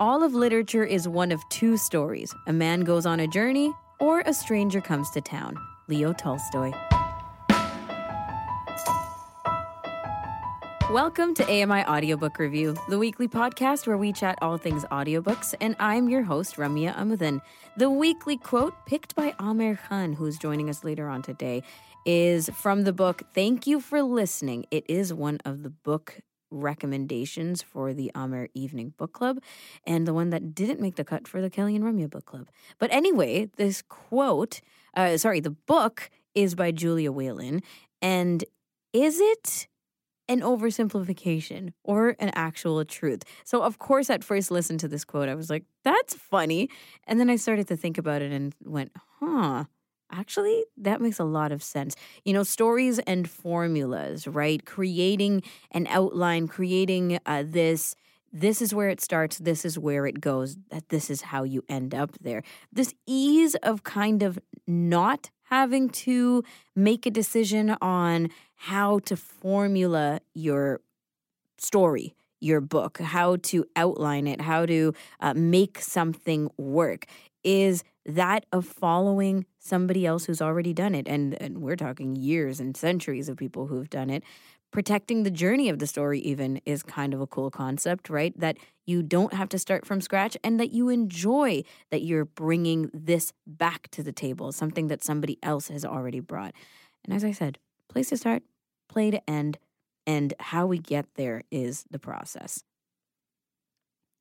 All of literature is one of two stories a man goes on a journey, or a stranger comes to town. Leo Tolstoy. Welcome to AMI Audiobook Review, the weekly podcast where we chat all things audiobooks, and I'm your host, Ramya Amuthan. The weekly quote, picked by Aamer Khan, who's joining us later on today, is from the book Thank You for Listening. It is one of the book recommendations for the Aamer Evening Book Club and the one that didn't make the cut for the Kelly and Ramya Book Club. But anyway, this quote, uh, sorry, the book is by Julia Whelan. And is it an oversimplification or an actual truth? So, of course, at first listen to this quote, I was like, that's funny. And then I started to think about it and went, huh Actually, that makes a lot of sense. You know, stories and formulas, right? Creating an outline, creating uh, this. This is where it starts. This is where it goes. That this is how you end up there. This ease of kind of not having to make a decision on how to formula your story, your book, how to outline it, how to uh, make something work is that of following somebody else who's already done it. And, and we're talking years and centuries of people who've done it. Protecting the journey of the story, even, is kind of a cool concept, right? That you don't have to start from scratch and that you enjoy that you're bringing this back to the table, something that somebody else has already brought. And as I said, place to start, play to end, and how we get there is the process.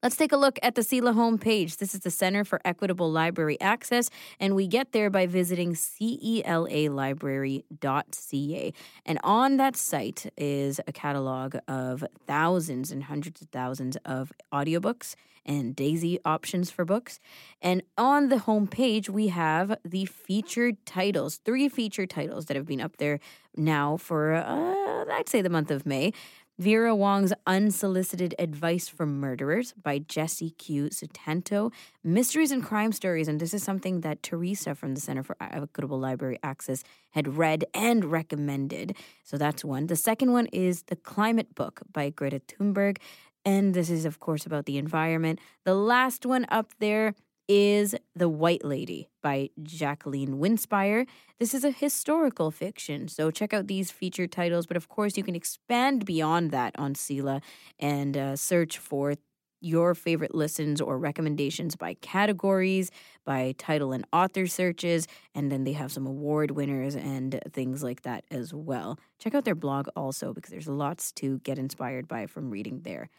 Let's take a look at the CELA homepage. This is the Center for Equitable Library Access, and we get there by visiting celalibrary.ca. And on that site is a catalog of thousands and hundreds of thousands of audiobooks and Daisy options for books. And on the homepage, we have the featured titles, three featured titles that have been up there now for, uh, I'd say, the month of May. Vera Wong's Unsolicited Advice from Murderers by Jesse Q. Sutanto. Mysteries and Crime Stories. And this is something that Teresa from the Center for Equitable Library Access had read and recommended. So that's one. The second one is The Climate Book by Greta Thunberg. And this is, of course, about the environment. The last one up there is The White Lady by Jacqueline Winspear. This is a historical fiction, so check out these featured titles. But of course, you can expand beyond that on CELA and uh, search for your favorite listens or recommendations by categories, by title and author searches, and then they have some award winners and things like that as well. Check out their blog also because there's lots to get inspired by from reading there.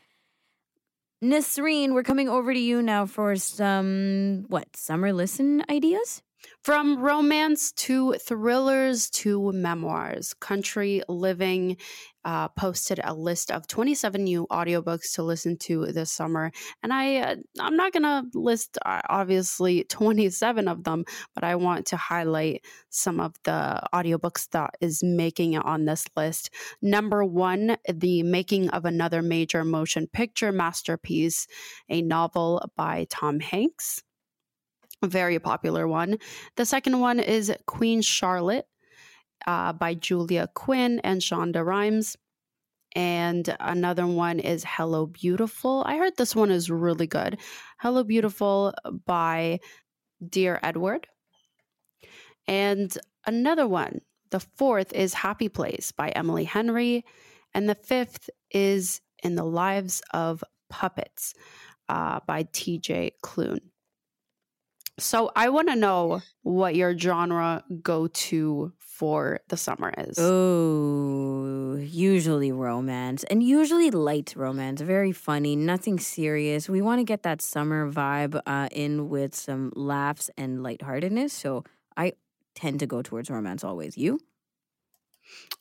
Nasreen, we're coming over to you now for some, what, summer listen ideas? From romance to thrillers to memoirs, Country Living uh, posted a list of 27 new audiobooks to listen to this summer. And I, uh, I'm not to list, uh, obviously, 27 of them, but I want to highlight some of the audiobooks that is making it on this list. Number one, The Making of Another Major Motion Picture Masterpiece, a novel by Tom Hanks very popular one. The second one is Queen Charlotte uh, by Julia Quinn and Shonda Rhimes. And another one is Hello Beautiful. I heard this one is really good. Hello Beautiful by Dear Edward. And another one, the fourth is Happy Place by Emily Henry. And the fifth is In the Lives of Puppets uh, by TJ Klune. So I want to know what your genre go to for the summer is. Oh, usually romance and usually light romance, very funny, nothing serious. We want to get that summer vibe uh, in with some laughs and lightheartedness. So I tend to go towards romance always. You?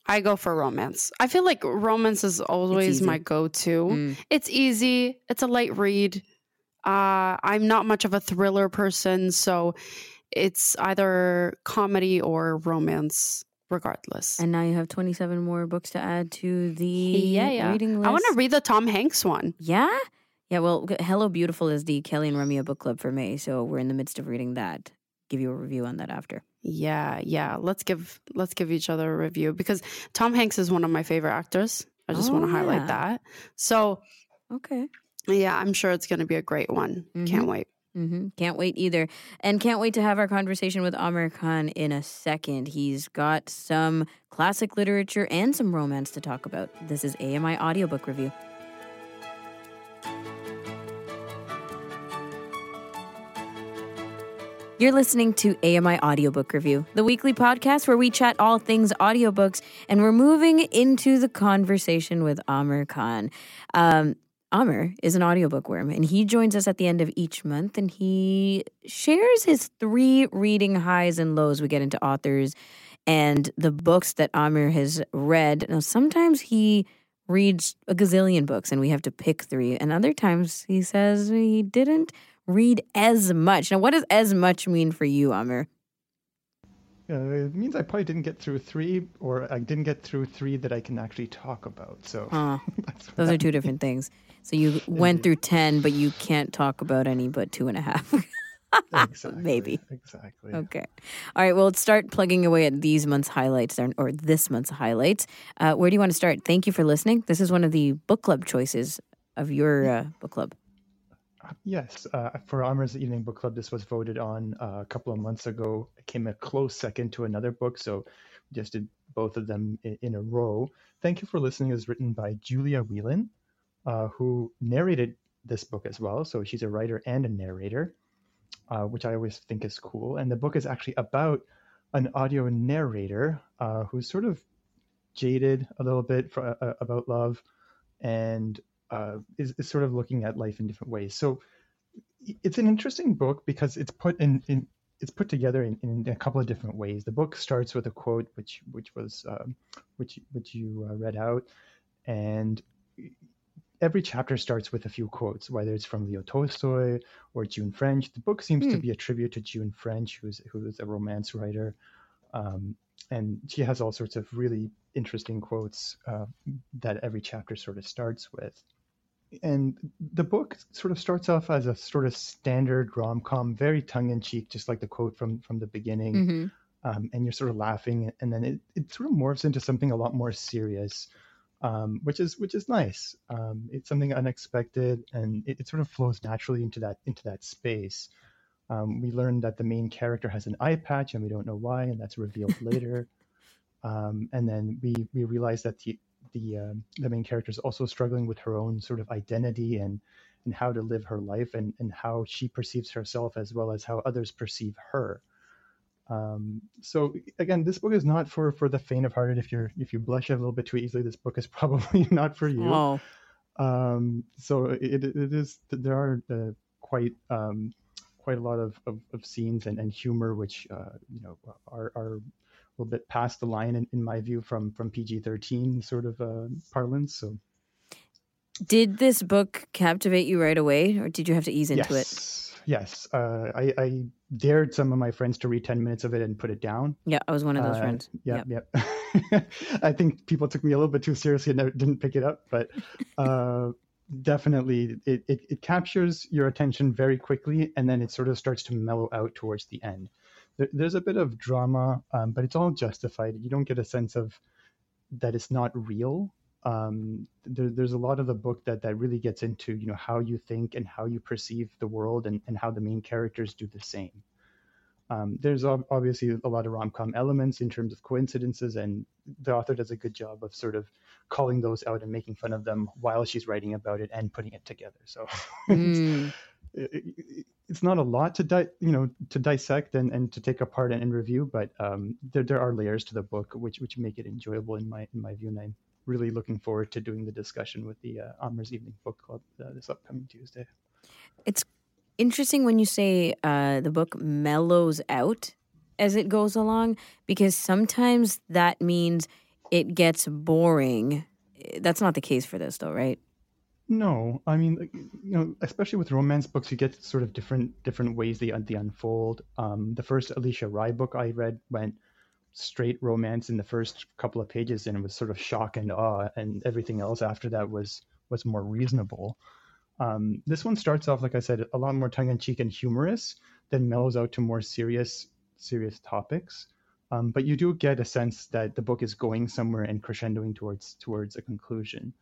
I go for romance. I feel like romance is always my go to. Mm. It's easy, it's a light read uh, I'm not much of a thriller person, so it's either comedy or romance regardless. And now you have 27 more books to add to the yeah, yeah. reading list. I want to read the Tom Hanks one. Yeah? Yeah, well, Hello Beautiful is the Kelly and Ramya book club for May, so we're in the midst of reading that. Give you a review on that after. Yeah, yeah. Let's give let's give each other a review because Tom Hanks is one of my favorite actors. I just oh, want to highlight that. So, okay Yeah, I'm sure it's going to be a great one. Mm-hmm. Can't wait. Mm-hmm. Can't wait either. And can't wait to have our conversation with Aamer Khan in a second. He's got some classic literature and some romance to talk about. This is AMI Audiobook Review. You're listening to AMI Audiobook Review, the weekly podcast where we chat all things audiobooks, and we're moving into the conversation with Aamer Khan. Um, Aamer is an audiobook worm, and he joins us at the end of each month, and he shares his three reading highs and lows. We get into authors and the books that Aamer has read. Now, sometimes he reads a gazillion books, and we have to pick three, and other times he says he didn't read as much. Now, what does as much mean for you, Aamer? Uh, it means I probably didn't get through three, or I didn't get through three that I can actually talk about. So uh, those are two different things. So you went through 10, but you can't talk about any but two and a half. exactly, Maybe. Exactly. Okay. All right. Well, let's start plugging away at these month's highlights or, this month's highlights. Uh, where do you want to start? Thank you for listening. This is one of the book club choices of your uh, book club. Yes, uh, for Aamer's Evening Book Club, this was voted on uh, a couple of months ago. It came a close second to another book, so we just did both of them in, in a row. Thank you for listening is written by Julia Whelan uh, who narrated this book as well. So she's a writer and a narrator, uh, which I always think is cool. And the book is actually about an audio narrator uh, who's sort of jaded a little bit for, uh, about love and uh, is, is, sort of looking at life in different ways. So it's an interesting book because it's put in, in it's put together in, in, a couple of different ways. The book starts with a quote, which which was um, which which you uh, read out, and every chapter starts with a few quotes, whether it's from Leo Tolstoy or June French. The book seems mm. to hmm. be a tribute to June French, who's who's a romance writer, um, and she has all sorts of really interesting quotes uh, that every chapter sort of starts with. And the book sort of starts off as a sort of standard rom com, very tongue in cheek, just like the quote from from the beginning. Mm-hmm. Um, and you're sort of laughing, and then it, it sort of morphs into something a lot more serious um, which is which is nice. Um, it's something unexpected, and it, it, sort of flows naturally into that into that space. Um, we learn that the main character has an eye patch, and we don't know why, and that's revealed later. Um, and then we we realize that the the uh, the main character is also struggling with her own sort of identity and and how to live her life and and how she perceives herself as well as how others perceive her. Um, so again, this book is not for for the faint of hearted. If you're if you blush a little bit too easily, this book is probably not for you. Oh. Um, so it, it is there are uh, quite um, quite a lot of, of, of, scenes and, and humor which uh, you know are, are a little bit past the line in, in my view from from PG thirteen sort of uh, parlance. So. Did this book captivate you right away, or did you have to ease into yes. it? Yes. Uh, I, I, dared some of my friends to read 10 minutes of it and put it down. Yeah, I was one of those uh, friends. Yeah, yep. yep. I think people took me a little bit too seriously and didn't pick it up, but uh, definitely it, it, it, captures your attention very quickly and then it sort of starts to mellow out towards the end. There, there's a bit of drama, um, but it's all justified. You don't get a sense of that it's not real um, there, there's a lot of the book that that really gets into you know how you think and how you perceive the world and, and how the main characters do the same um, there's obviously a lot of rom-com elements in terms of coincidences and the author does a good job of sort of calling those out and making fun of them while she's writing about it and putting it together so mm. it's, it's, not a lot to di- you know to dissect and, and to take apart and, and review but um, there, there are layers to the book which which make it enjoyable in my in my view and I'm really looking forward to doing the discussion with the uh, Aamer's Evening Book Club uh, this upcoming Tuesday. It's interesting when you say uh, the book mellows out as it goes along, because sometimes that means it gets boring. That's not the case for this, though, right? No, I mean, you know, especially with romance books, you get sort of different different ways they they unfold. Um, the first Alisha Rai book I read went straight romance in the first couple of pages and it was sort of shock and awe and everything else after that was was more reasonable um, this one starts off like i said a lot more tongue-in-cheek and humorous then mellows out to more serious serious topics um, but you do get a sense that the book is going somewhere and crescendoing towards towards a conclusion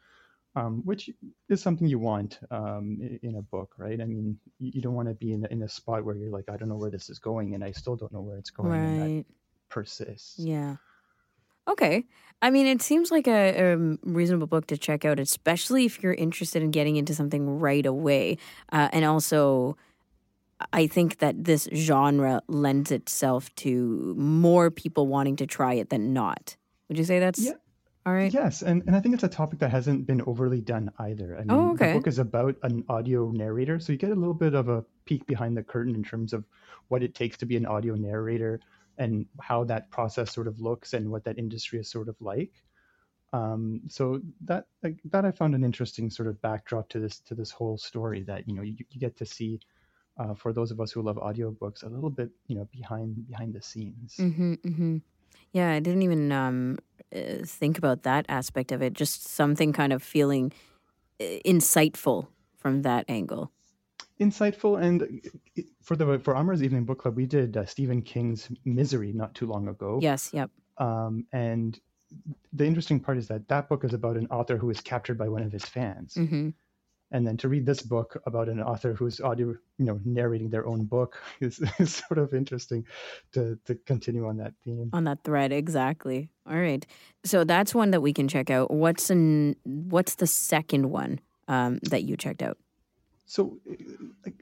um, which is something you want um, in a book, right? I mean, you don't want to be in, in a spot where you're like, I don't know where this is going, and I still don't know where it's going, right. Persists. Yeah. Okay. I mean, it seems like a, a, reasonable book to check out, especially if you're interested in getting into something right away. Uh, and also, I think that this genre lends itself to more people wanting to try it than not. Would you say that's yeah. all right? Yes, and, and I think it's a topic that hasn't been overly done either. I mean, oh, okay. the book is about an audio narrator, so you get a little bit of a peek behind the curtain in terms of what it takes to be an audio narrator and how that process sort of looks and what that industry is sort of like. Um, so that that I found an interesting sort of backdrop to this to this whole story that you know you, you get to see uh, for those of us who love audiobooks a little bit you know behind behind the scenes. Mm-hmm, mm-hmm. Yeah, I didn't even um, uh, think about that aspect of it. Just something kind of feeling uh, insightful from that angle insightful and for the for Aamer's Evening Book Club, we did uh, Stephen King's Misery not too long ago. Yes, yep. Um, and the interesting part is that that book is about an author who is captured by one of his fans. Mm-hmm. And then to read this book about an author who's audio, you know, narrating their own book is, is sort of interesting to to continue on that theme. On that thread, exactly. All right. So that's one that we can check out. What's an what's the second one um, that you checked out? So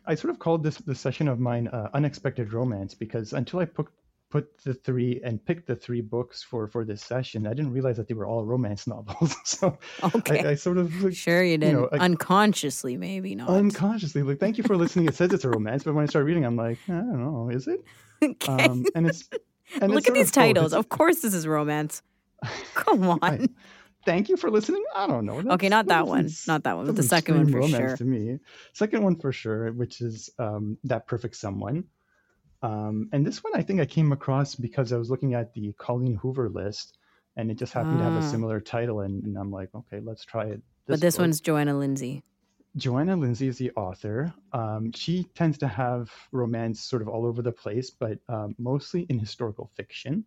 I sort of called this the session of mine uh, unexpected romance because until I put put the three and picked the three books for for this session, I didn't realize that they were all romance novels. so okay, I, I sort of like, sure you didn't you know, unconsciously maybe not unconsciously like thank you for listening. It says it's a romance, but when I start reading, I'm like I don't know, is it? Okay. Um, and it's and look it's at these titles. Of course, this is romance. Come on. I, thank you for listening. I don't know. That's, okay, not that one. Not that one. But the second one for sure. To me, second one for sure, which is um, that perfect someone. Um, and this one, I think I came across because I was looking at the Colleen Hoover list, and it just happened ah. to have a ah. similar title, and, and, I'm like, okay, let's try it. This but this book. one's Johanna Lindsey. Johanna Lindsey is the author. Um, she tends to have romance sort of all over the place, but um, mostly in historical fiction.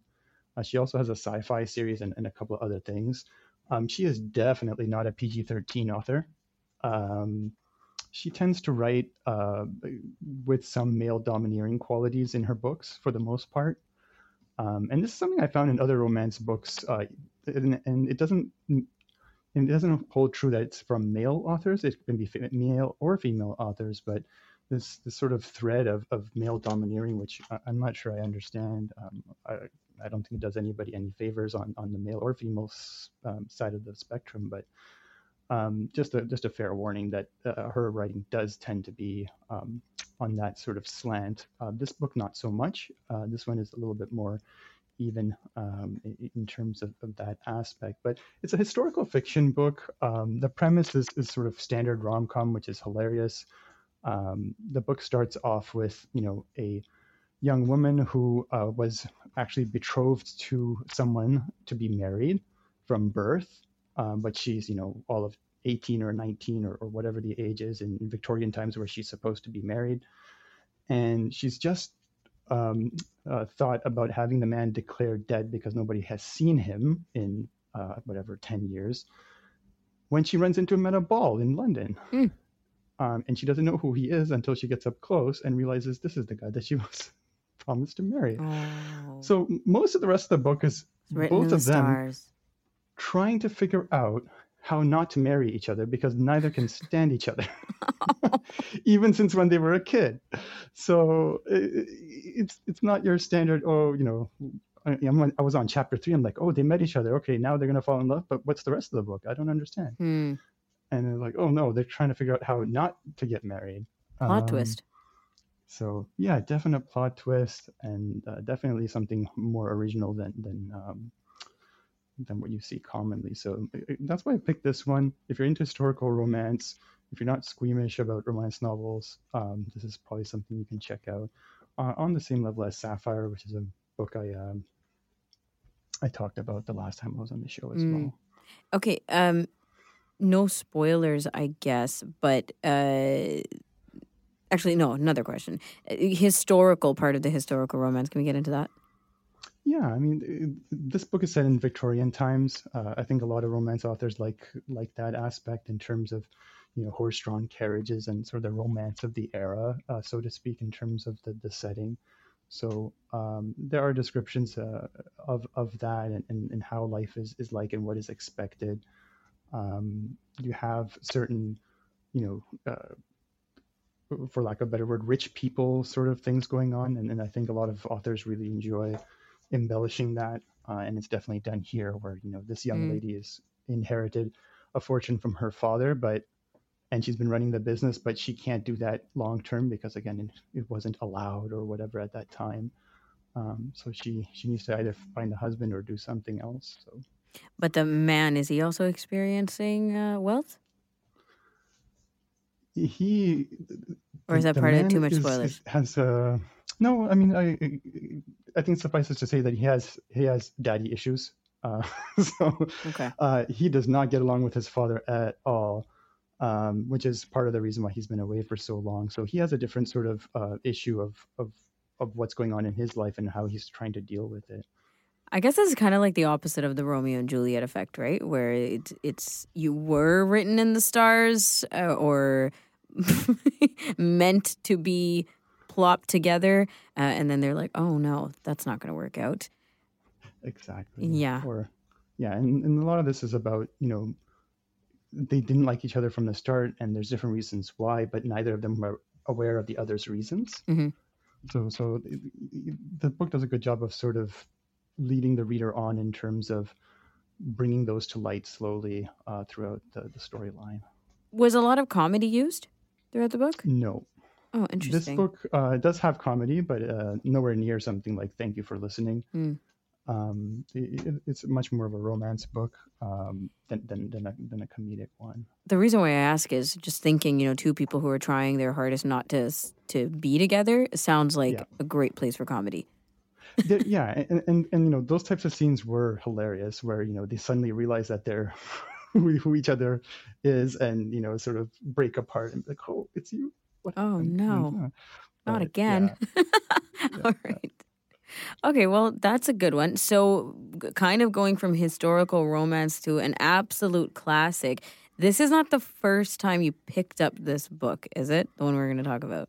Uh, she also has a sci-fi series and, and, a couple of other things. Um, she is definitely not a PG 13 author. Um, she tends to write uh, with some male domineering qualities in her books for the most part. Um, and this is something I found in other romance books, uh, and, and, it doesn't it doesn't hold true that it's from male authors. It can be male or female authors, but this this sort of thread of, of male domineering, which I, am not sure I understand. Um, I, I don't think it does anybody any favors on, on the male or female um, side of the spectrum, but um, just a just a fair warning that uh, her writing does tend to be um, on that sort of slant. Uh, this book, not so much. Uh, this one is a little bit more even um, in, terms of, of, that aspect. But it's a historical fiction book. Um, the premise is, is sort of standard rom com, which is hilarious. Um, the book starts off with you know a young woman who uh, was actually betrothed to someone to be married from birth, um, but she's you know all of 18 or 19 or, or whatever the age is in, Victorian times where she's supposed to be married, and she's just um, uh, thought about having the man declared dead because nobody has seen him in uh, whatever 10 years. When she runs into him at a ball in London. Mm. Um, and she doesn't know who he is until she gets up close and realizes this is the guy that she was promised to marry. Oh. So most of the rest of the book is both of them stars. trying to figure out how not to marry each other because neither can stand each other, even since when they were a kid. So it's it's not your standard. Oh, you know, I, I was on chapter three. I'm like, oh, they met each other. Okay, now they're gonna fall in love. But what's the rest of the book? I don't understand. Hmm. And they're like, oh no, they're trying to figure out how not to get married. Plot um, twist. So yeah, definite plot twist, and uh, definitely something more original than than um, than what you see commonly. So that's why I picked this one. If you're into historical romance, if you're not squeamish about romance novels, um, this is probably something you can check out. Uh, on the same level as Sapphire, which is a book I um, I talked about the last time I was on the show as mm. well. Okay, um, no spoilers, I guess, but uh, Actually, no, another question. Uh, historical part of the historical romance. Can we get into that? Yeah, I mean, this book is set in Victorian times. Uh, I think a lot of romance authors like like that aspect in terms of, you know, horse-drawn carriages and sort of the romance of the era, uh, so to speak, in terms of the, the setting. So um, there are descriptions uh, of of that and, and, and, how life is, is like and what is expected. Um, you have certain, you know, uh, for lack of a better word, rich people sort of things going on, and, and I think a lot of authors really enjoy embellishing that, uh, and it's definitely done here, where you know this young mm. lady has inherited a fortune from her father, but and she's been running the business, but she can't do that long term because again, it wasn't allowed or whatever at that time. Um, so she she needs to either find a husband or do something else. So, but the man is he also experiencing uh, wealth? He or is that part of too much spoilers? has uh, no. I mean, I I think suffices to say that he has he has daddy issues. Uh, so okay. uh, he does not get along with his father at all, um, which is part of the reason why he's been away for so long. So he has a different sort of uh, issue of, of of what's going on in his life and how he's trying to deal with it. I guess this is kind of like the opposite of the Romeo and Juliet effect, right? Where it's it's you were written in the stars uh, or meant to be plopped together, uh, and then they're like, "Oh no, that's not going to work out." Exactly. Yeah. Or yeah, and, and a lot of this is about you know they didn't like each other from the start, and there's different reasons why, but neither of them were aware of the other's reasons. Mm-hmm. So so the book does a good job of sort of leading the reader on in terms of bringing those to light slowly uh, throughout the, the storyline. Was a lot of comedy used throughout the book? No. Oh, interesting. This book uh, does have comedy, but uh, nowhere near something like "Thank You for Listening." Mm. Um, it, it's much more of a romance book um, than than than a, than a comedic one. The reason why I ask is just thinking, you know, two people who are trying their hardest not to to be together sounds like yeah. a great place for comedy. Yeah, and, and and you know those types of scenes were hilarious, where you know they suddenly realize that they're who each other is, and you know sort of break apart and be like, oh, it's you what oh no, mm, not again. Yeah. All right. Okay, well, that's a good one. So, kind of going from historical romance to an absolute classic. This is not the first time you picked up this book, is it? The one we're going to talk about.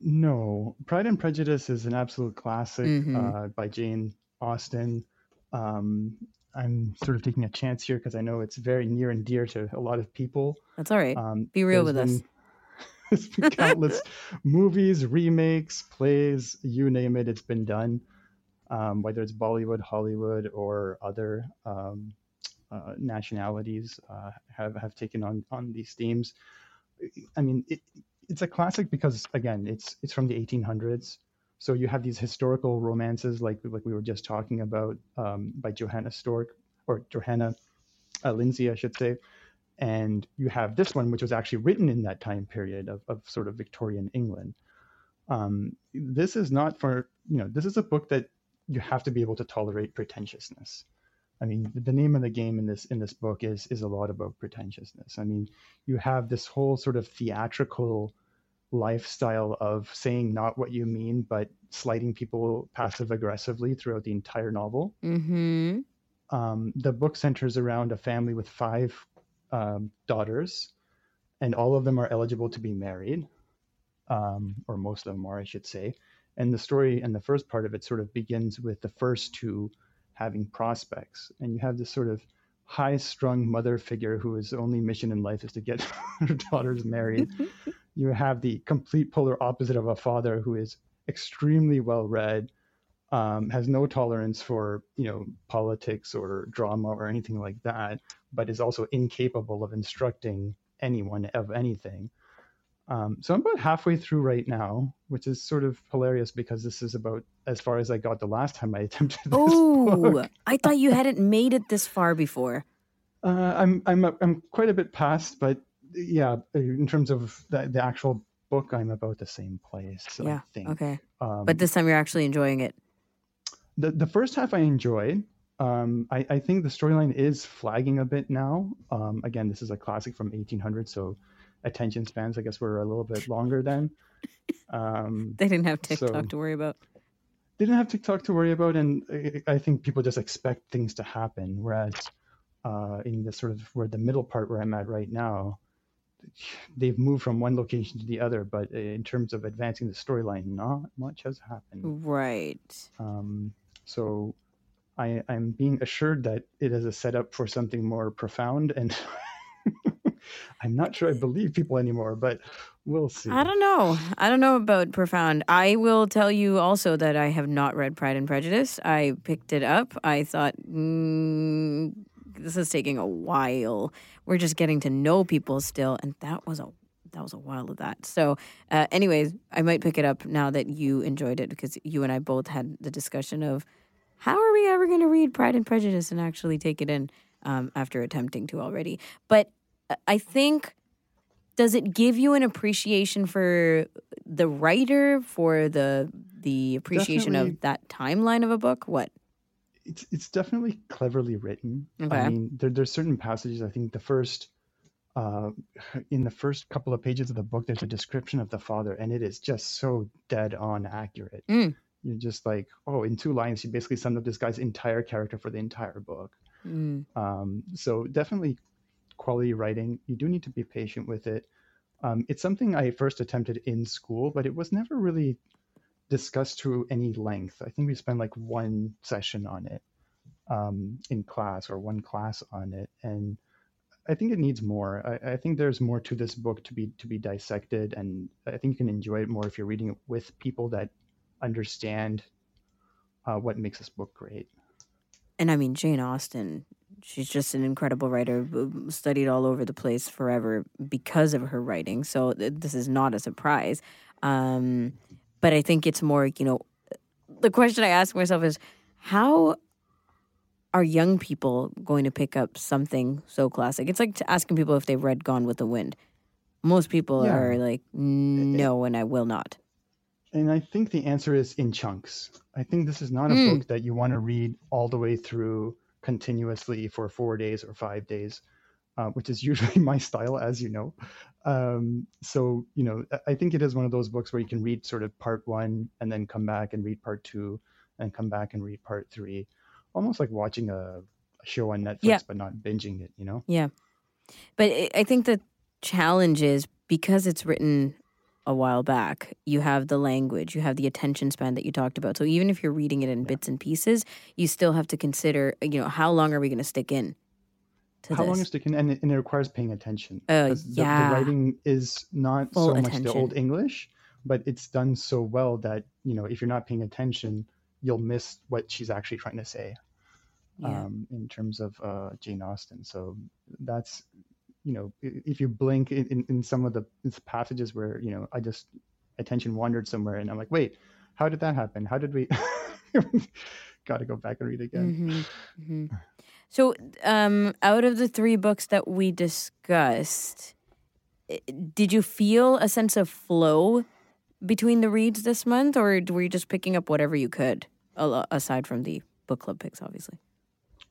No, Pride and Prejudice is an absolute classic mm-hmm. uh, by Jane Austen. Um, I'm sort of taking a chance here because I know it's very near and dear to a lot of people. That's all right. Um, Be real with been, us. There's been countless movies, remakes, plays, you name it, it's been done. Um, whether it's Bollywood, Hollywood, or other um, uh, nationalities uh, have have taken on on these themes. I mean, it, it's a classic because again, it's it's from the 1800s. So you have these historical romances, like like we were just talking about, um, by Johanna Stork or Johanna uh, Lindsey, I should say, and you have this one, which was actually written in that time period of, of sort of Victorian England. Um, this is not for, you know, this is a book that you have to be able to tolerate pretentiousness. I mean, the name of the game in this in this book is is a lot about pretentiousness. I mean, you have this whole sort of theatrical lifestyle of saying not what you mean, but slighting people passive aggressively throughout the entire novel. Mm-hmm. Um, the book centers around a family with five um, daughters, and all of them are eligible to be married, um, or most of them are, I should say. And the story and the first part of it sort of begins with the first two having prospects, and you have this sort of high-strung mother figure whose only mission in life is to get her daughters married. you have the complete polar opposite of a father who is extremely well read, um, has no tolerance for you know politics or drama or anything like that, but is also incapable of instructing anyone of anything. Um, so I'm about halfway through right now, which is sort of hilarious because this is about as far as I got the last time I attempted this. Oh, I thought you hadn't made it this far before. Uh, I'm I'm I'm quite a bit past, but yeah, in terms of the, the actual book, I'm about the same place. Yeah. Okay. Um, but this time you're actually enjoying it the the first half I enjoyed. Um, I, I think the storyline is flagging a bit now. Um, again, this is a classic from 1800, so attention spans, I guess, were a little bit longer then. Um, they didn't have TikTok so, to worry about. didn't have TikTok to worry about, and I, I think people just expect things to happen. Whereas uh, in the sort of where the middle part where I'm at right now, they've moved from one location to the other, but in terms of advancing the storyline, not much has happened. Right. Um, so I, I'm being assured that it is a setup for something more profound, and I'm not sure I believe people anymore, but we'll see. I don't know. I don't know about profound. I will tell you also that I have not read Pride and Prejudice. I picked it up. I thought, mm, this is taking a while. We're just getting to know people still, and that was a that was a while of that. So, uh, anyways, I might pick it up now that you enjoyed it because you and I both had the discussion of how are we ever going to read Pride and Prejudice and actually take it in um, after attempting to already. But I think does it give you an appreciation for the writer for the the appreciation Definitely. of that timeline of a book? What? it's it's definitely cleverly written. Okay. I mean, there, there's certain passages. I think the first, uh, in the first couple of pages of the book, there's a description of the father, and it is just so dead on accurate. Mm. You're just like, oh, in two lines, you basically summed up this guy's entire character for the entire book. Mm. Um, so definitely quality writing. You do need to be patient with it. Um, it's something I first attempted in school, but it was never really discussed to any length. I think we spent like one session on it um, in class or one class on it, and I think it needs more. I, I think there's more to this book to be to be dissected, and I think you can enjoy it more if you're reading it with people that understand uh, what makes this book great. And I mean, Jane Austen, she's just an incredible writer, studied all over the place forever because of her writing. So th- this is not a surprise. Um, but I think it's more, you know, the question I ask myself is how are young people going to pick up something so classic? It's like to asking people if they've read Gone with the Wind. Most people Yeah. are like, no, and I will not. And I think the answer is in chunks. I think this is not a Mm. book that you want to read all the way through continuously for four days or five days, uh, which is usually my style, as you know. Um, so, you know, I- think it is one of those books where you can read sort of part one and then come back and read part two and come back and read part three, almost like watching a, a show on Netflix, Yeah. but not binging it, you know? Yeah. But I think the challenge is because it's written a while back, you have the language, you have the attention span that you talked about. So even if you're reading it in bits and pieces, you still have to consider, you know, how long are we going to stick in to How this? long is sticking? And it, and it requires paying attention. Oh, 'Cause the, yeah. the writing is not Full so much the old English, but it's done so well that you know if you're not paying attention, you'll miss what she's actually trying to say. Yeah. Um, in terms of uh, Jane Austen, so that's you know if you blink in, in, some of the passages where you know I just attention wandered somewhere and I'm like, wait, how did that happen? How did we? Got to go back and read again. Mhm, mhm. So, um, out of the three books that we discussed, did you feel a sense of flow between the reads this month, or were you just picking up whatever you could, aside from the book club picks, obviously?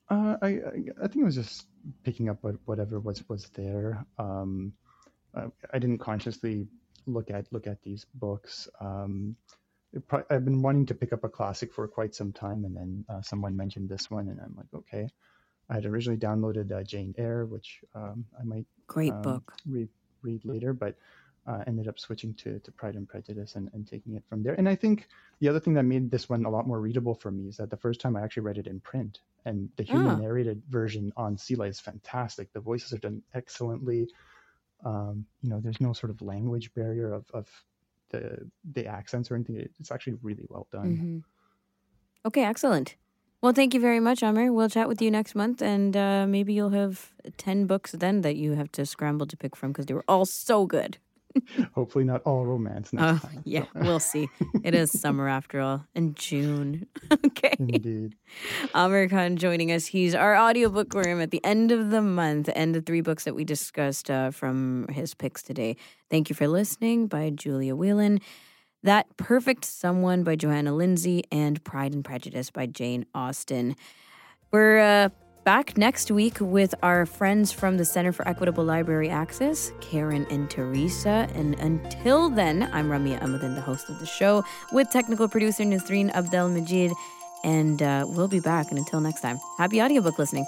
Uh, I, I I think it was just picking up whatever was was there. Um, uh, I didn't consciously look at look at these books. Um, pro- I've been wanting to pick up a classic for quite some time, and then uh, someone mentioned this one, and I'm like, okay. I had originally downloaded uh, Jane Eyre, which um, I might Great um, book. read read later, but uh, ended up switching to, to Pride and Prejudice and, and taking it from there. And I think the other thing that made this one a lot more readable for me is that the first time I actually read it in print, and the human Ah. narrated version on CELA is fantastic. The voices are done excellently. Um, you know, there's no sort of language barrier of, of the the accents or anything. It's actually really well done. hmm Okay, excellent. Well, thank you very much, Aamer. We'll chat with you next month, and uh, maybe you'll have 10 books then that you have to scramble to pick from because they were all so good. Hopefully, not all romance next Oh, time. yeah, we'll see. It is summer after all, and June. okay. Indeed. Aamer Khan joining us. He's our audiobook room at the end of the month and the three books that we discussed uh, from his picks today. Thank you for listening by Julia Whelan. That Perfect Someone by Johanna Lindsey and Pride and Prejudice by Jane Austen. We're uh, back next week with our friends from the Center for Equitable Library Access, Karen and Teresa. And until then, I'm Ramya Amuthan, the host of the show, with technical producer Nasreen Abdel Majid. And uh, we'll be back. And until next time, happy audiobook listening.